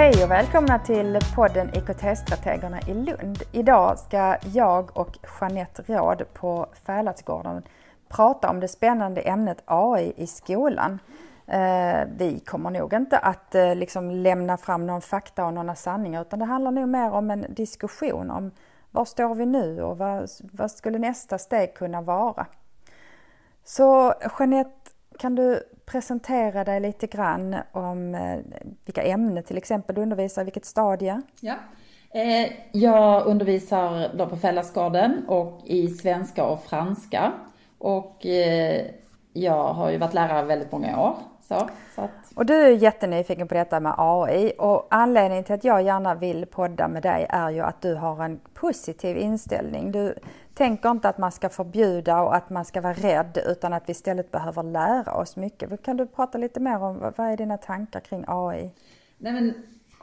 Hej och välkomna till podden IKT-strategerna i Lund. Idag ska jag och Jeanette Råd på Fäladsgården prata om det spännande ämnet AI i skolan. Eh, vi kommer nog inte att eh, liksom lämna fram någon fakta och några sanningar utan det handlar nog mer om en diskussion om var står vi nu och vad, vad skulle nästa steg kunna vara? Så Jeanette, kan du presentera dig lite grann om eh, vilka ämnen till exempel du undervisar, vilket stadie? Ja. Eh, jag undervisar då på Fällasgården och i svenska och franska. Och eh, jag har ju varit lärare väldigt många år. Så, så att... Och du är jättenyfiken på detta med AI och anledningen till att jag gärna vill podda med dig är ju att du har en positiv inställning. Du tänker inte att man ska förbjuda och att man ska vara rädd utan att vi istället behöver lära oss mycket. Kan du prata lite mer om vad är dina tankar kring AI? Nej, men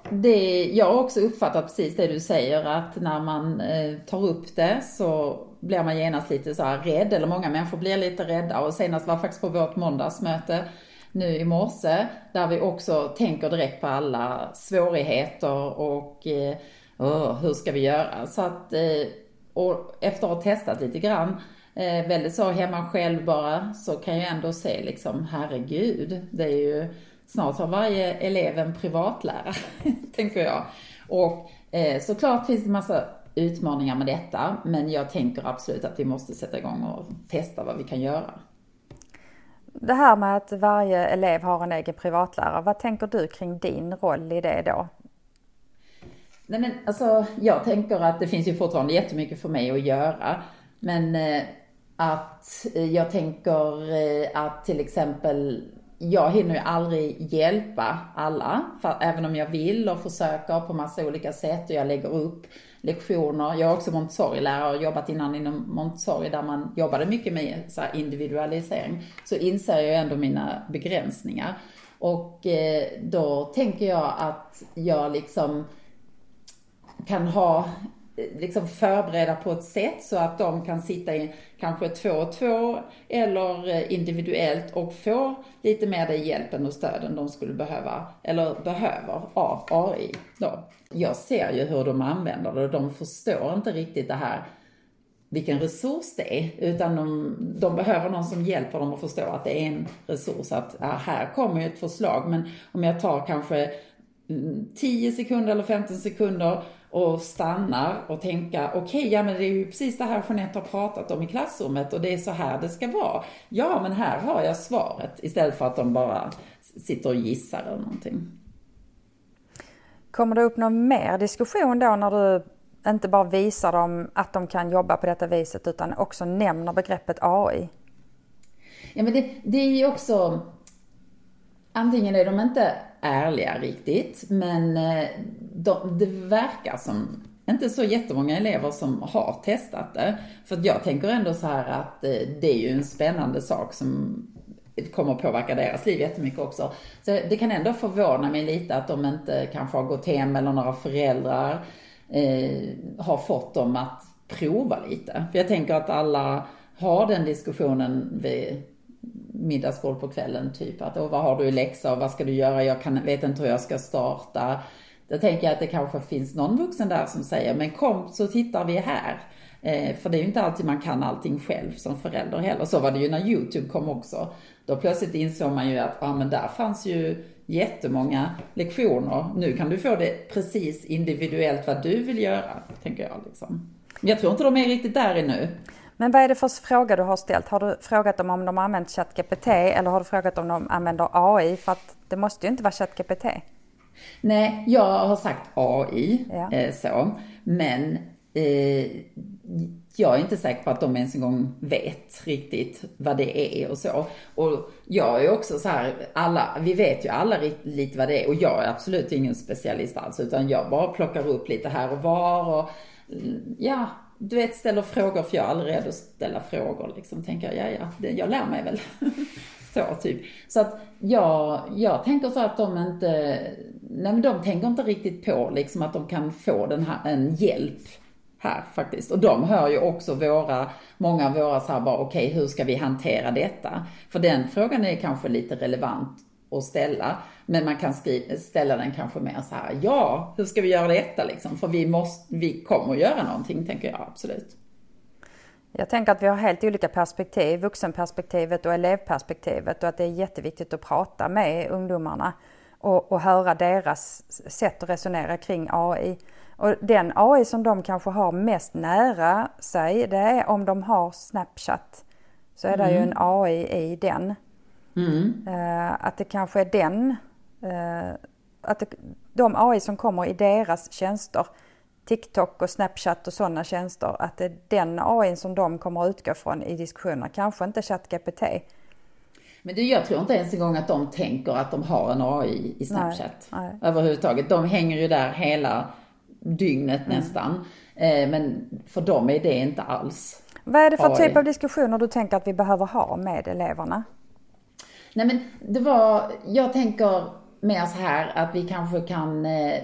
det, jag har också uppfattat precis det du säger att när man eh, tar upp det så blir man genast lite så här rädd, eller många människor blir lite rädda och senast var faktiskt på vårt måndagsmöte nu i morse där vi också tänker direkt på alla svårigheter och eh, oh, hur ska vi göra? Så att, eh, och efter att ha testat lite grann, eh, väldigt så hemma själv bara, så kan jag ändå se liksom, herregud, det är ju snart har varje elev en privatlärare, tänker jag. Och eh, såklart finns det massa utmaningar med detta, men jag tänker absolut att vi måste sätta igång och testa vad vi kan göra. Det här med att varje elev har en egen privatlärare, vad tänker du kring din roll i det då? Nej men alltså, jag tänker att det finns ju fortfarande jättemycket för mig att göra. Men eh, att eh, jag tänker eh, att till exempel jag hinner ju aldrig hjälpa alla, för, även om jag vill och försöker på massa olika sätt och jag lägger upp lektioner. Jag är också Montessori-lärare och jobbat innan inom Montessori där man jobbade mycket med så individualisering. Så inser jag ändå mina begränsningar. Och eh, då tänker jag att jag liksom kan ha liksom förbereda på ett sätt så att de kan sitta i kanske två och två eller eh, individuellt och få lite mer den hjälpen och stöden de skulle behöva, eller behöver av AI då. Jag ser ju hur de använder det och de förstår inte riktigt det här vilken resurs det är, utan de, de, behöver någon som hjälper dem att förstå att det är en resurs, att ja, här kommer ju ett förslag, men om jag tar kanske mm, 10 sekunder eller 15 sekunder och stannar och tänka, okej, okay, ja men det är ju precis det här Jeanette har pratat om i klassrummet och det är så här det ska vara. Ja, men här har jag svaret istället för att de bara sitter och gissar eller någonting. Kommer det upp någon mer diskussion då när du inte bara visar dem att de kan jobba på detta viset utan också nämner begreppet AI? Ja, men det, det är ju också antingen är de inte ärliga riktigt, men eh, de, det verkar som inte så jättemånga elever som har testat det. För jag tänker ändå så här att eh, det är ju en spännande sak som kommer att påverka deras liv jättemycket också. Så det kan ändå förvåna mig lite att de inte kanske har gått hem eller några föräldrar eh, har fått dem att prova lite. För jag tänker att alla har den diskussionen vid middagsbord på kvällen, typ att vad har du i läxa och vad ska du göra, jag kan, vet inte hur jag ska starta. Då tänker jag att det kanske finns någon vuxen där som säger, men kom så tittar vi här. Eh, för det är ju inte alltid man kan allting själv som förälder heller. Så var det ju när YouTube kom också. Då plötsligt insåg man ju att, ja men där fanns ju jättemånga lektioner. Nu kan du få det precis individuellt vad du vill göra, tänker jag liksom. Men jag tror inte de är riktigt där ännu. Men vad är det för fråga du har ställt? Har du frågat dem om de har använt ChatGPT eller har du frågat om de använder AI? För att det måste ju inte vara ChatGPT. Nej, jag har sagt AI, ja. eh, så. Men eh, jag är inte säker på att de ens en gång vet riktigt vad det är och så. Och jag är också så här, alla, vi vet ju alla lite vad det är och jag är absolut ingen specialist alls utan jag bara plockar upp lite här och var och ja, du vet, ställer frågor för jag är aldrig rädd att ställa frågor liksom. Tänker jag, ja, ja, jag lär mig väl. så, typ. Så att jag, jag tänker så att de inte, nej men de tänker inte riktigt på liksom att de kan få den här, en hjälp här faktiskt. Och de hör ju också våra, många av våra så här bara, okej okay, hur ska vi hantera detta? För den frågan är kanske lite relevant att ställa. Men man kan skriva, ställa den kanske mer så här, ja, hur ska vi göra detta liksom? För vi måste, vi kommer att göra någonting, tänker jag absolut. Jag tänker att vi har helt olika perspektiv, vuxenperspektivet och elevperspektivet och att det är jätteviktigt att prata med ungdomarna och, och höra deras sätt att resonera kring AI. Och den AI som de kanske har mest nära sig, det är om de har Snapchat. Så är mm. det ju en mm. AI i den. Mm. Uh, att det kanske är den, uh, att det, de AI som kommer i deras tjänster, TikTok och Snapchat och sådana tjänster, att det är den AI som de kommer att utgå från i diskussionerna, kanske inte ChatGPT. Men du, jag tror inte ens en gång att de tänker att de har en AI i Snapchat. Nej, nej. Överhuvudtaget. De hänger ju där hela dygnet mm. nästan. Eh, men för dem är det inte alls Vad är det för AI. typ av diskussioner du tänker att vi behöver ha med eleverna? Nej men det var, jag tänker mer så här att vi kanske kan eh,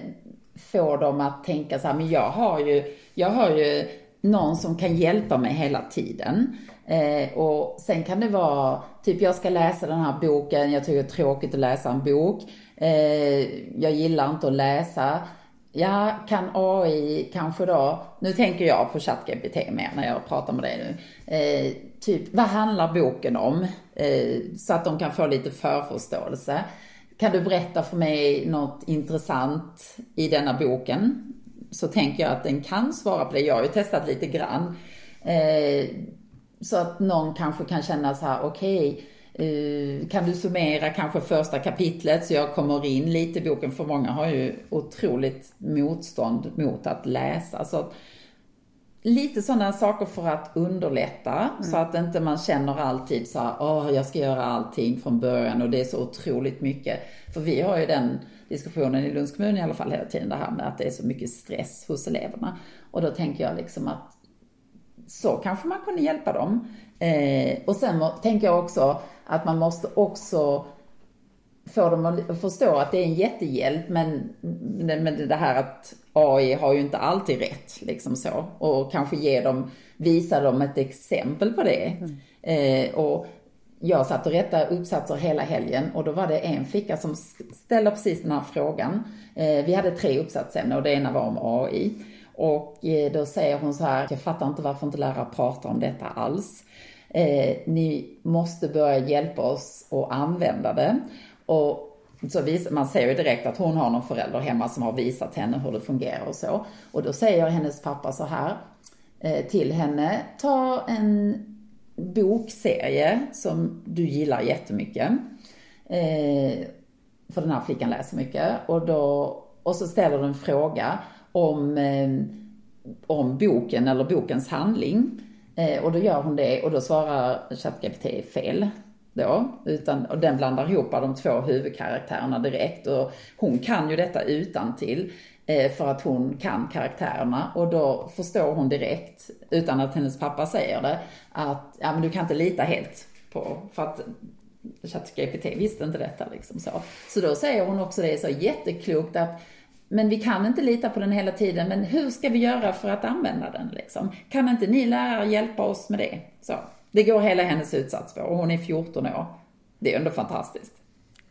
få dem att tänka så här, men jag har ju, jag har ju någon som kan hjälpa mig hela tiden. Eh, och sen kan det vara, typ jag ska läsa den här boken, jag tycker det är tråkigt att läsa en bok. Eh, jag gillar inte att läsa. Ja, kan AI kanske då, nu tänker jag på ChatGPT mer när jag pratar med dig nu. Eh, typ, vad handlar boken om? Eh, så att de kan få lite förförståelse. Kan du berätta för mig något intressant i denna boken? Så tänker jag att den kan svara på det. Jag har ju testat lite grann. Eh, så att någon kanske kan känna så här, okej, okay, kan du summera kanske första kapitlet så jag kommer in lite i boken, för många har ju otroligt motstånd mot att läsa. Så lite sådana saker för att underlätta mm. så att inte man känner alltid så här, åh, jag ska göra allting från början och det är så otroligt mycket. För vi har ju den diskussionen i Lunds kommun i alla fall hela tiden, det här med att det är så mycket stress hos eleverna. Och då tänker jag liksom att så kanske man kunde hjälpa dem. Eh, och sen tänker jag också att man måste också få dem att förstå att det är en jättehjälp, men, men det här att AI har ju inte alltid rätt, liksom så. Och kanske ge dem, visa dem ett exempel på det. Mm. Eh, och jag satt och rättade uppsatser hela helgen och då var det en flicka som ställde precis den här frågan. Eh, vi hade tre uppsatsämnen och det ena var om AI. Och eh, då säger hon så här, jag fattar inte varför inte lärare pratar om detta alls. Eh, ni måste börja hjälpa oss att använda det. Och så vis, man ser ju direkt att hon har någon förälder hemma som har visat henne hur det fungerar och så. Och då säger hennes pappa så här eh, till henne, ta en bokserie som du gillar jättemycket. Eh, för den här flickan läser mycket. Och, då, och så ställer du en fråga om, eh, om boken eller bokens handling. Eh, och då gör hon det och då svarar ChatGPT fel då, utan, och den blandar ihop de två huvudkaraktärerna direkt och hon kan ju detta utan till eh, för att hon kan karaktärerna och då förstår hon direkt, utan att hennes pappa säger det, att ja men du kan inte lita helt på, för att ChatGPT visste inte detta liksom så. Så då säger hon också det så jätteklokt att men vi kan inte lita på den hela tiden, men hur ska vi göra för att använda den liksom? Kan inte ni lärare hjälpa oss med det? Så, det går hela hennes utsats på och hon är 14 år. Det är ändå fantastiskt.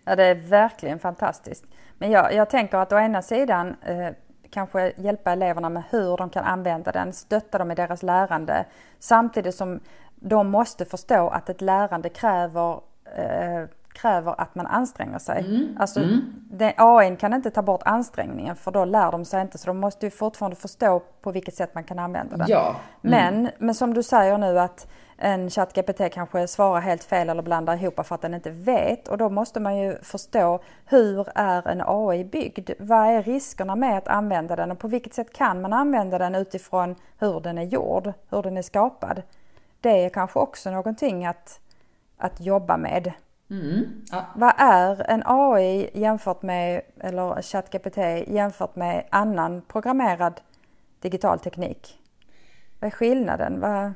Ja, det är verkligen fantastiskt. Men jag, jag tänker att å ena sidan eh, kanske hjälpa eleverna med hur de kan använda den, stötta dem i deras lärande, samtidigt som de måste förstå att ett lärande kräver eh, kräver att man anstränger sig. Mm. Alltså, mm. Det, AI kan inte ta bort ansträngningen för då lär de sig inte så de måste ju fortfarande förstå på vilket sätt man kan använda den. Ja. Mm. Men, men som du säger nu att en ChatGPT kanske svarar helt fel eller blandar ihop för att den inte vet och då måste man ju förstå hur är en AI byggd? Vad är riskerna med att använda den och på vilket sätt kan man använda den utifrån hur den är gjord, hur den är skapad? Det är kanske också någonting att, att jobba med. Mm. Ja. Vad är en AI jämfört med, eller ChatGPT jämfört med annan programmerad digital teknik? Vad är skillnaden? Vad...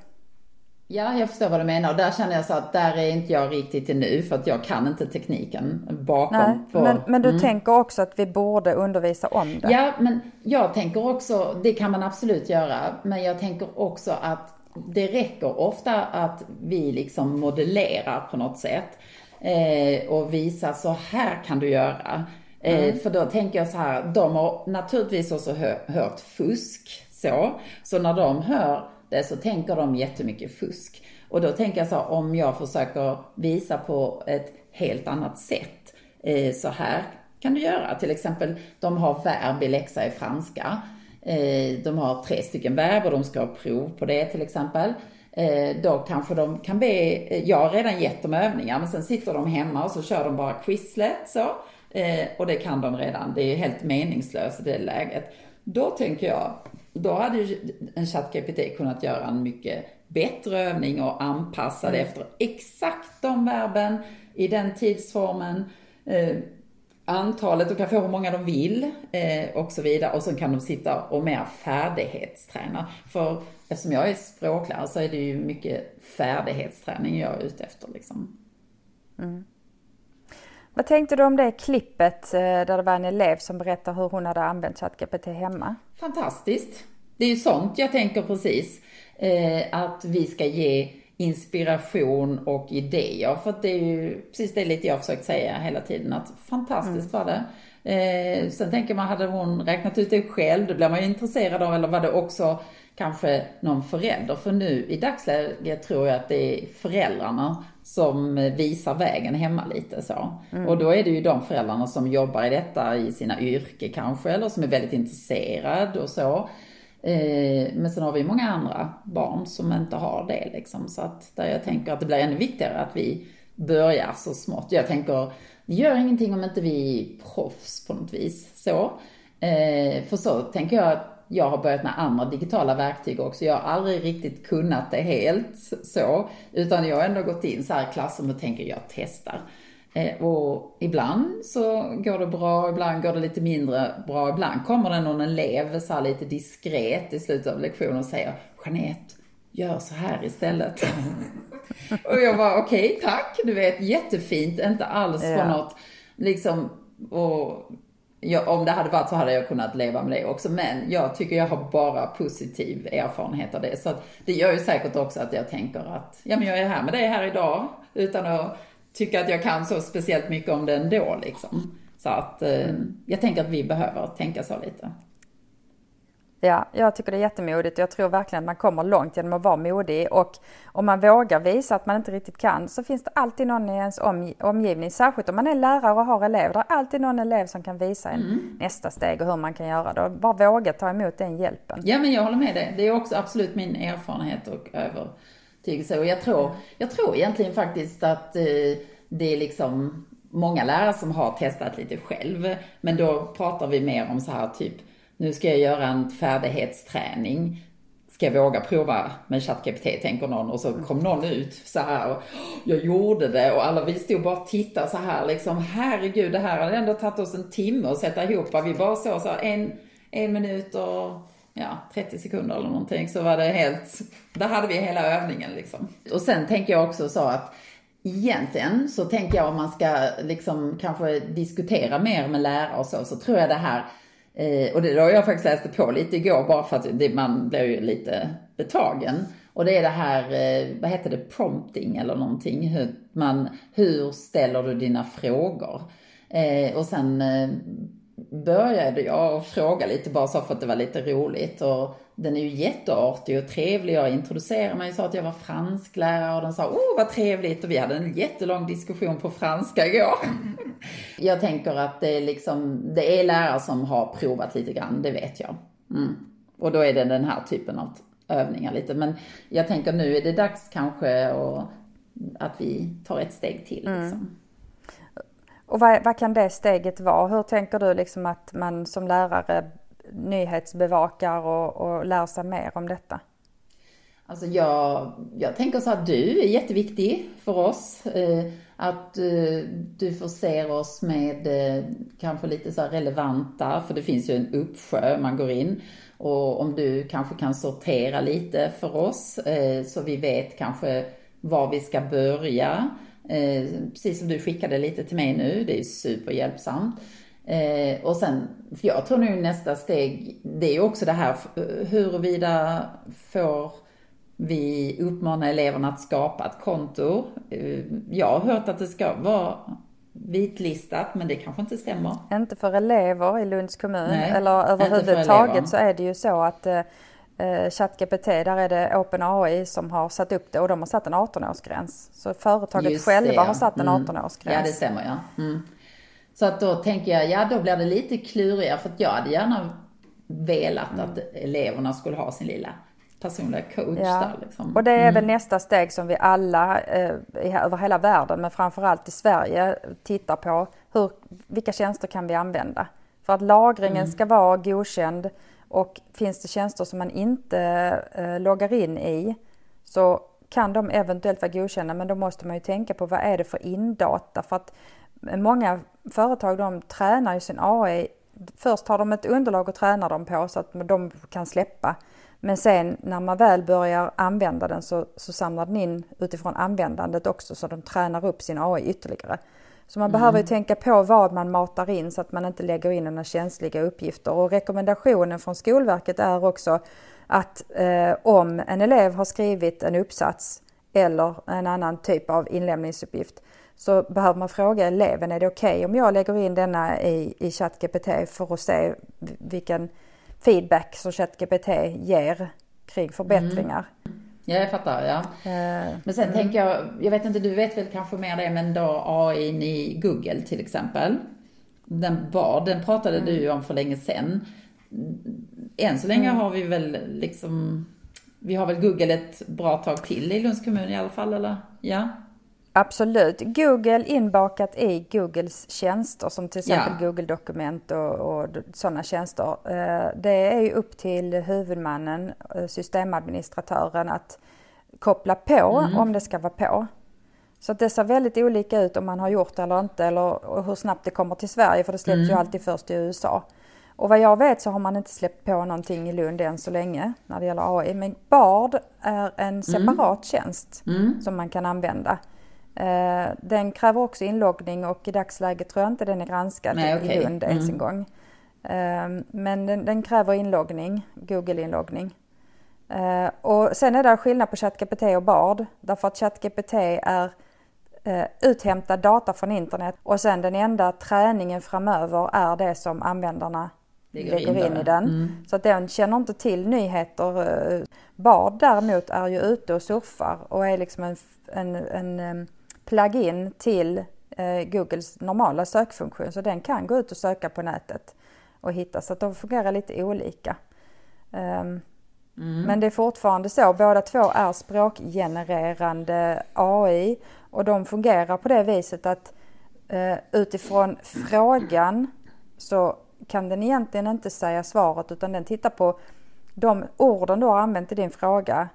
Ja, jag förstår vad du menar. Och där känner jag så att där är inte jag riktigt nu för att jag kan inte tekniken bakom. Nej, på... men, men du mm. tänker också att vi borde undervisa om det? Ja, men jag tänker också, det kan man absolut göra, men jag tänker också att det räcker ofta att vi liksom modellerar på något sätt. eh, och visa så här kan du göra. Eh, mm. För då tänker jag så här, de har naturligtvis också hör, hört fusk så. Så när de hör så tänker de jättemycket fusk. Och då tänker jag så här, om jag försöker visa på ett helt annat sätt. Eh, så här kan du göra. Till exempel, de har verb i läxa i franska. Eh, de har tre stycken verb och de ska ha prov på det till exempel. Eh, då kanske de kan be, eh, jag har redan gett dem övningar men sen sitter de hemma och så kör de bara Quizlet så. Eh, och det kan de redan, det är helt meningslöst i det läget. Då tänker jag, då hade ju en ChatGPT kunnat göra en mycket bättre övning och anpassa det mm. efter exakt de verben i den tidsformen. Eh, antalet, de kan få hur många de vill eh, och så vidare. Och sen kan de sitta och mer färdighetsträna. För eftersom jag är språklärare så är det ju mycket färdighetsträning jag är ute efter liksom. Mm. Vad tänkte du om det klippet eh, där det var en elev som berättar hur hon hade använt ChatGPT hemma? Fantastiskt. Det är ju sånt jag tänker precis. Eh, att vi ska ge inspiration och idéer. För att det är ju precis det lite jag försökt säga hela tiden, att fantastiskt mm. var det. Eh, sen tänker man, hade hon räknat ut det själv, då blir man ju intresserad av, eller var det också kanske någon förälder? För nu i dagsläget tror jag att det är föräldrarna som visar vägen hemma lite så. Mm. Och då är det ju de föräldrarna som jobbar i detta i sina yrke kanske, eller som är väldigt intresserade och så. Eh, men sen har vi många andra barn som inte har det liksom. Så att där jag tänker att det blir ännu viktigare att vi börjar så smått. Jag tänker, det gör ingenting om inte vi är proffs på något vis. Så. Eh, för så tänker jag att jag har börjat med andra digitala verktyg också. Jag har aldrig riktigt kunnat det helt så. Utan jag har ändå gått in så här i klassen och tänker jag testar. Eh, och ibland så går det bra, ibland går det lite mindre bra. Ibland kommer det någon elev så här lite diskret i slutet av lektionen och säger Jeanette, gör så här istället. och jag var okej, okay, tack, du vet, jättefint, inte alls ja. på något, liksom, och jag, om det hade varit så hade jag kunnat leva med det också. Men jag tycker jag har bara positiv erfarenhet av det. Så det gör ju säkert också att jag tänker att, ja men jag är här med dig här idag utan att tycka att jag kan så speciellt mycket om det ändå liksom. Så att eh, jag tänker att vi behöver tänka så lite. Ja, jag tycker det är jättemodigt och jag tror verkligen att man kommer långt genom att vara modig och om man vågar visa att man inte riktigt kan så finns det alltid någon i ens omgivning, särskilt om man är lärare och har elever, det är alltid någon elev som kan visa en mm. nästa steg och hur man kan göra det. Bara våga ta emot den hjälpen. Ja, men jag håller med dig. Det är också absolut min erfarenhet och övertygelse och jag tror, jag tror egentligen faktiskt att eh, det är liksom många lärare som har testat lite själv, men då pratar vi mer om så här typ nu ska jag göra en färdighetsträning. Ska jag våga prova med ChatGPT, tänker någon. Och så kom någon ut så här och jag gjorde det och alla vi stod bara och tittade så här liksom. Herregud, det här hade ändå tagit oss en timme att sätta ihop. Vi bara såg så här, en, en minut och ja, 30 sekunder eller någonting så var det helt, där hade vi hela övningen liksom. Och sen tänker jag också så att egentligen så tänker jag om man ska liksom kanske diskutera mer med lärare och så, så tror jag det här Eh, och det har jag faktiskt läste på lite igår bara för att det, man blir ju lite betagen. Och det är det här, eh, vad heter det, prompting eller någonting. Hur, man, hur ställer du dina frågor? Eh, och sen eh, började jag fråga lite bara så för att det var lite roligt. Och den är ju jätteartig och trevlig. Jag introducerade mig och sa att jag var fransklärare och den sa åh vad trevligt och vi hade en jättelång diskussion på franska igår. jag tänker att det är liksom, det är lärare som har provat lite grann, det vet jag. Mm. Och då är det den här typen av övningar lite. Men jag tänker nu är det dags kanske och att vi tar ett steg till. Mm. Och vad, vad, kan det steget vara? Hur tänker du liksom att man som lärare nyhetsbevakar och, och lär sig mer om detta? Alltså jag, jag tänker så att du är jätteviktig för oss. Eh, att eh, du förser oss med eh, kanske lite så relevanta, för det finns ju en uppsjö man går in. Och om du kanske kan sortera lite för oss eh, så vi vet kanske var vi ska börja. Precis som du skickade lite till mig nu, det är superhjälpsamt. Eh, och sen, för jag tror nu nästa steg, det är ju också det här huruvida får Vi uppmanar eleverna att skapa ett konto. Eh, jag har hört att det ska vara vitlistat, men det kanske inte stämmer. Inte för elever i Lunds kommun Nej, eller överhuvudtaget så är det ju så att eh, eh ChatGPT, där är det OpenAI som har satt upp det och de har satt en 18-årsgräns. Så företaget Just själva det, ja. har satt en 18-årsgräns. Mm. Ja, det stämmer ja. Mm. Så att då tänker jag, ja då blir det lite klurigare för att jag hade gärna velat mm. att eleverna skulle ha sin lilla personliga coach ja. där. Liksom. Och det är mm. väl nästa steg som vi alla eh, över hela världen, men framförallt i Sverige, tittar på. Hur, vilka tjänster kan vi använda? För att lagringen mm. ska vara godkänd och finns det tjänster som man inte eh, loggar in i så kan de eventuellt vara godkända men då måste man ju tänka på vad är det för indata? För att många företag de tränar ju sin AI. Först har de ett underlag att träna dem på så att de kan släppa. Men sen när man väl börjar använda den så, så samlar den in utifrån användandet också så de tränar upp sin AI ytterligare. Så man mm. behöver ju tänka på vad man matar in så att man inte lägger in några känsliga uppgifter. Och rekommendationen från Skolverket är också att eh, om en elev har skrivit en uppsats eller en annan typ av inlämningsuppgift så behöver man fråga eleven, är det okej okay om jag lägger in denna i, i ChatGPT för att se vilken feedback som ChatGPT ger kring förbättringar. Mm. Ja, jag fattar. Ja. Uh, men sen mm. tänker jag, jag vet inte, du vet väl kanske mer det, men då AI i Google till exempel. Den var, den pratade mm. du ju om för länge sedan. Än så länge mm. har vi väl liksom, vi har väl Google ett bra tag till i Lunds kommun i alla fall, eller? Ja. Absolut. Google inbakat i Googles tjänster som till exempel ja. Google Dokument och, och sådana tjänster. Eh, det är ju upp till huvudmannen, eh, systemadministratören, att koppla på mm. om det ska vara på. Så det ser väldigt olika ut om man har gjort det eller inte eller hur snabbt det kommer till Sverige för det släpps mm. ju alltid först i USA. Och vad jag vet så har man inte släppt på någonting i Lund än så länge när det gäller AI. Men Bard är en mm. separat mm. tjänst mm. som man kan använda. Eh, den kräver också inloggning och i dagsläget tror jag inte den är granskad Nej, okay. i Lund ens mm. en gång. Eh, men den, den, kräver inloggning, Google-inloggning. Eh, och sen är det skillnad på ChatGPT och Bard därför att ChatGPT är uthämtad data från internet och sen den enda träningen framöver är det som användarna lägger in, in i den. Mm. Så att den känner inte till nyheter. Bard däremot är ju ute och surfar och är liksom en, en, en plugin till eh, Googles normala sökfunktion. Så den kan gå ut och söka på nätet och hitta. Så att de fungerar lite olika. Um, mm. Men det är fortfarande så, båda två är språkgenererande AI och de fungerar på det viset att uh, utifrån frågan så kan den egentligen inte säga svaret. Utan den tittar på de orden du har använt i din fråga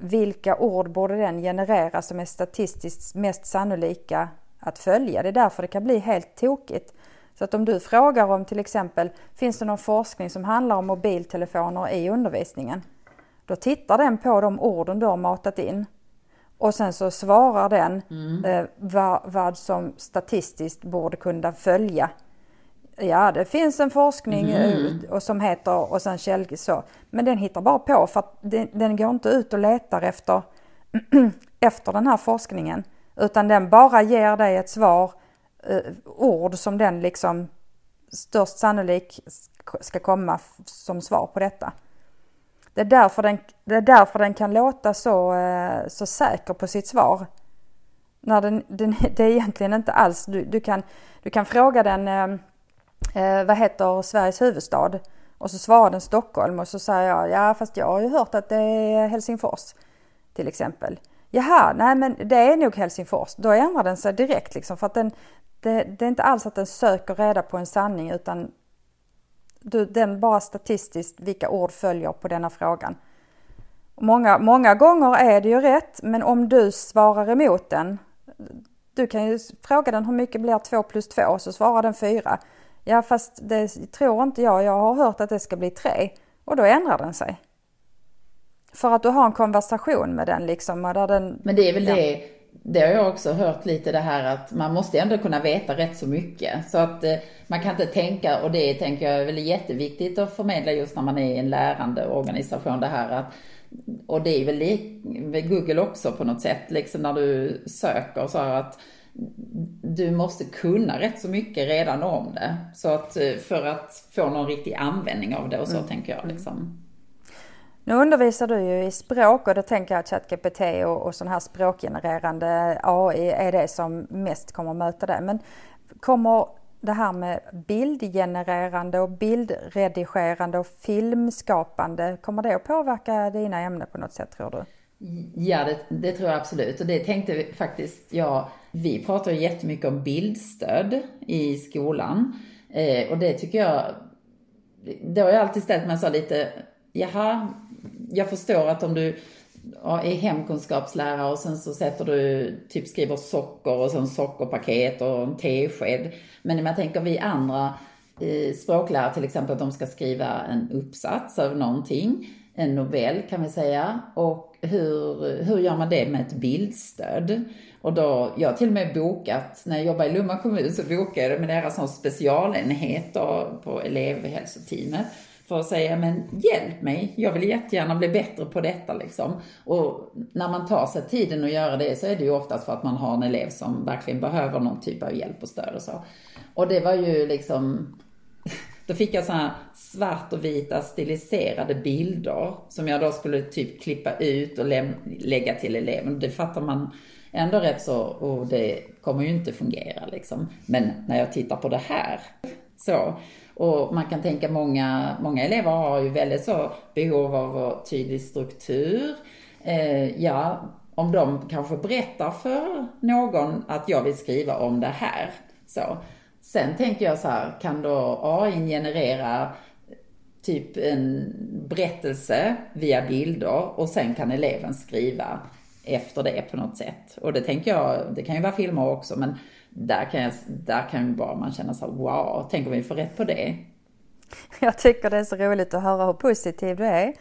vilka ord borde den generera som är statistiskt mest sannolika att följa? Det är därför det kan bli helt tokigt. Så att om du frågar om till exempel, finns det någon forskning som handlar om mobiltelefoner i undervisningen? Då tittar den på de orden du har matat in och sen så svarar den mm. eh, vad, vad som statistiskt borde kunna följa Ja, det finns en forskning mm. och som heter och sen käll så. Men den hittar bara på för att den, den går inte ut och letar efter, efter den här forskningen. Utan den bara ger dig ett svar, uh, ord som den liksom störst sannolik ska komma som svar på detta. Det är därför den, det är därför den kan låta så, uh, så säker på sitt svar. När den, den, det är egentligen inte alls, du, du, kan, du kan fråga den uh, eh, vad heter Sveriges huvudstad? Och så svarar den Stockholm och så säger jag, ja fast jag har ju hört att det är Helsingfors till exempel. Jaha, nej men det är nog Helsingfors. Då ändrar den sig direkt liksom för att den, det, det är inte alls att den söker reda på en sanning utan du, den bara statistiskt vilka ord följer på denna frågan. Många, många gånger är det ju rätt men om du svarar emot den du kan ju fråga den hur mycket blir 2 plus 2 så svarar den 4. Ja fast det tror inte jag, jag har hört att det ska bli tre. Och då ändrar den sig. För att du har en konversation med den liksom. Där den, Men det är väl ja. det, det har jag också hört lite det här att man måste ändå kunna veta rätt så mycket. Så att eh, man kan inte tänka, och det tänker jag är väl jätteviktigt att förmedla just när man är i en lärande organisation det här att och det är väl Google också på något sätt, liksom när du söker så att du måste kunna rätt så mycket redan om det. Så att eh, för att få någon riktig användning av det och så mm. tänker jag liksom. Nu undervisar du ju i språk och då tänker jag att ChatGPT och, och sån här språkgenererande AI är det som mest kommer att möta det. Men kommer det här med bildgenererande och bildredigerande och filmskapande, kommer det att påverka dina ämnen på något sätt tror du? Ja, det, det, tror jag absolut. Och det tänkte vi faktiskt jag. Vi pratar ju jättemycket om bildstöd i skolan. Eh, och det tycker jag, det har jag alltid ställt mig så lite, jaha, jag förstår att om du är hemkunskapslärare och sen så sätter du, typ skriver socker och sen sockerpaket och en tesked. Men om jag tänker vi andra eh, språklärare till exempel att de ska skriva en uppsats av någonting, en novell kan vi säga. Och hur, hur gör man det med ett bildstöd? Och då, jag har till och med bokat, när jag jobbade i Lomma kommun så bokade jag med deras specialenhet på elevhälsoteamet för att säga, men hjälp mig, jag vill jättegärna bli bättre på detta liksom. Och när man tar sig tiden att göra det så är det ju oftast för att man har en elev som verkligen behöver någon typ av hjälp och stöd och så. Och det var ju liksom, då fick jag sådana här svart och vita stiliserade bilder som jag då skulle typ klippa ut och lägga till eleven. Det fattar man ändå rätt så, och det kommer ju inte fungera liksom. Men när jag tittar på det här, så, och man kan tänka många, många elever har ju väldigt så behov av tydlig struktur. Eh, ja, om de kanske berättar för någon att jag vill skriva om det här. Så. Sen tänker jag så här, kan då AI generera typ en berättelse via bilder och sen kan eleven skriva efter det på något sätt. Och det tänker jag, det kan ju vara filmer också, men där kan, jag, där kan ju bara man känna så här, wow, tänk om vi får rätt på det. Jag tycker det är så roligt att höra hur positiv du är.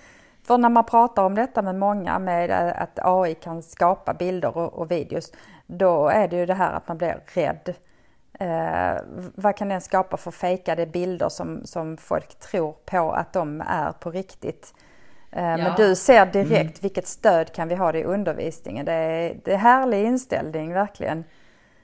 För när man pratar om detta med många, med att AI kan skapa bilder och, och videos, då är det ju det här att man blir rädd. Eh, vad kan den skapa för fejkade bilder som, som folk tror på att de är på riktigt? Eh, ja. Men du ser direkt mm. vilket stöd kan vi ha det i undervisningen. Det är, det är härlig inställning verkligen.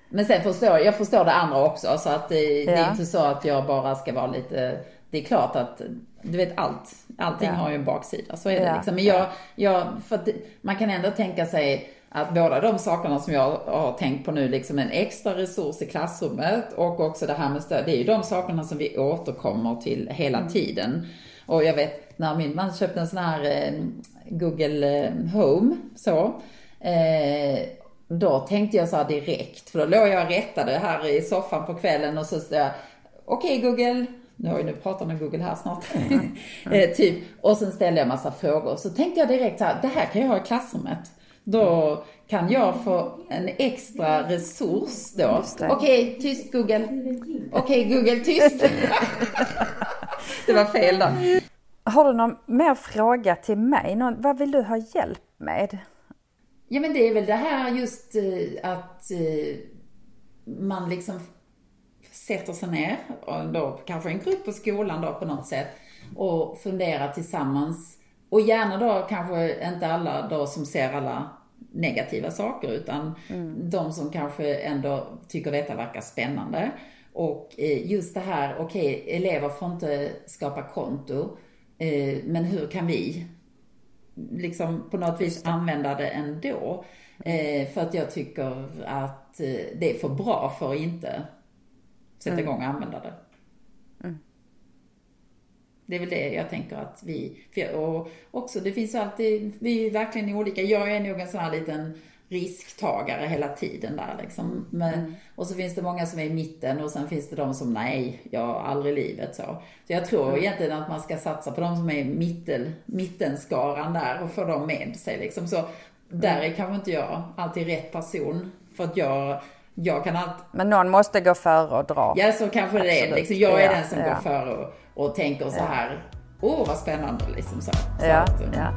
Men sen förstår jag förstår det andra också så att det, ja. det är inte så att jag bara ska vara lite, det är klart att du vet allt, allting ja. har ju en baksida, så är det liksom. Men jag, jag för man kan ändå tänka sig att båda de sakerna som jag har tänkt på nu, liksom en extra resurs i klassrummet och också det här med stöd, det är ju de sakerna som vi återkommer till hela mm. tiden. Och jag vet när min man köpte en sån här eh, Google eh, Home, så, eh, då tänkte jag så här direkt, för då låg jag och rättade här i soffan på kvällen och så sa jag, okej okay, Google, nu har jag nu pratat med Google här snart, mm. eh, typ. Och sen ställde jag massa frågor. Så tänkte jag direkt så här, det här kan jag ha i klassrummet. Då kan jag få en extra resurs då. Okej, okay, tyst Google. Okej okay, Google, tyst. det var fel då. Har du någon mer fråga till mig? Någon, vad vill du ha hjälp med? Ja men det är väl det här just eh, att eh, man liksom sätter sig ner, och då kanske en grupp på skolan då på något sätt, och funderar tillsammans. Och gärna då kanske inte alla då som ser alla negativa saker, utan mm. de som kanske ändå tycker detta verkar spännande. Och eh, just det här, okej, okay, elever får inte skapa konto, men hur kan vi liksom på något vis använda det ändå. Eh, för att jag tycker att eh, det är för bra för att inte sätta mm. igång och använda det. Mm. Det är väl det jag tänker att vi, och också det finns alltid, vi är verkligen olika. Jag är nog en sån här liten risktagare hela tiden där liksom. Men, mm. Och så finns det många som är i mitten och sen finns det de som nej, jag aldrig i livet så. Så jag tror mm. egentligen att man ska satsa på de som är mittel, mittenskaran där och få dem med sig liksom. Så där är kanske inte jag alltid rätt person. För att jag, jag kan alltid... Men någon måste gå före och dra. Ja, så kanske Absolut. det är. Liksom, jag är ja, den som ja. går före och, och tänker så här, åh vad spännande liksom så. så ja, att, ja.